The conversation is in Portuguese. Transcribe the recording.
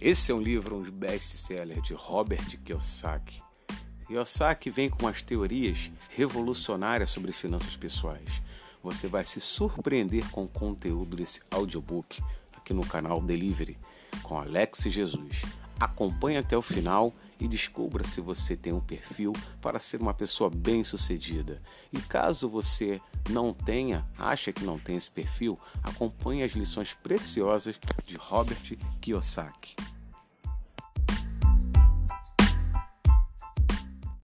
Esse é um livro, um best-seller de Robert Kiyosaki. Kiyosaki vem com umas teorias revolucionárias sobre finanças pessoais. Você vai se surpreender com o conteúdo desse audiobook aqui no canal Delivery com Alex Jesus. Acompanhe até o final e descubra se você tem um perfil para ser uma pessoa bem-sucedida. E caso você não tenha, acha que não tem esse perfil, acompanhe as lições preciosas de Robert Kiyosaki.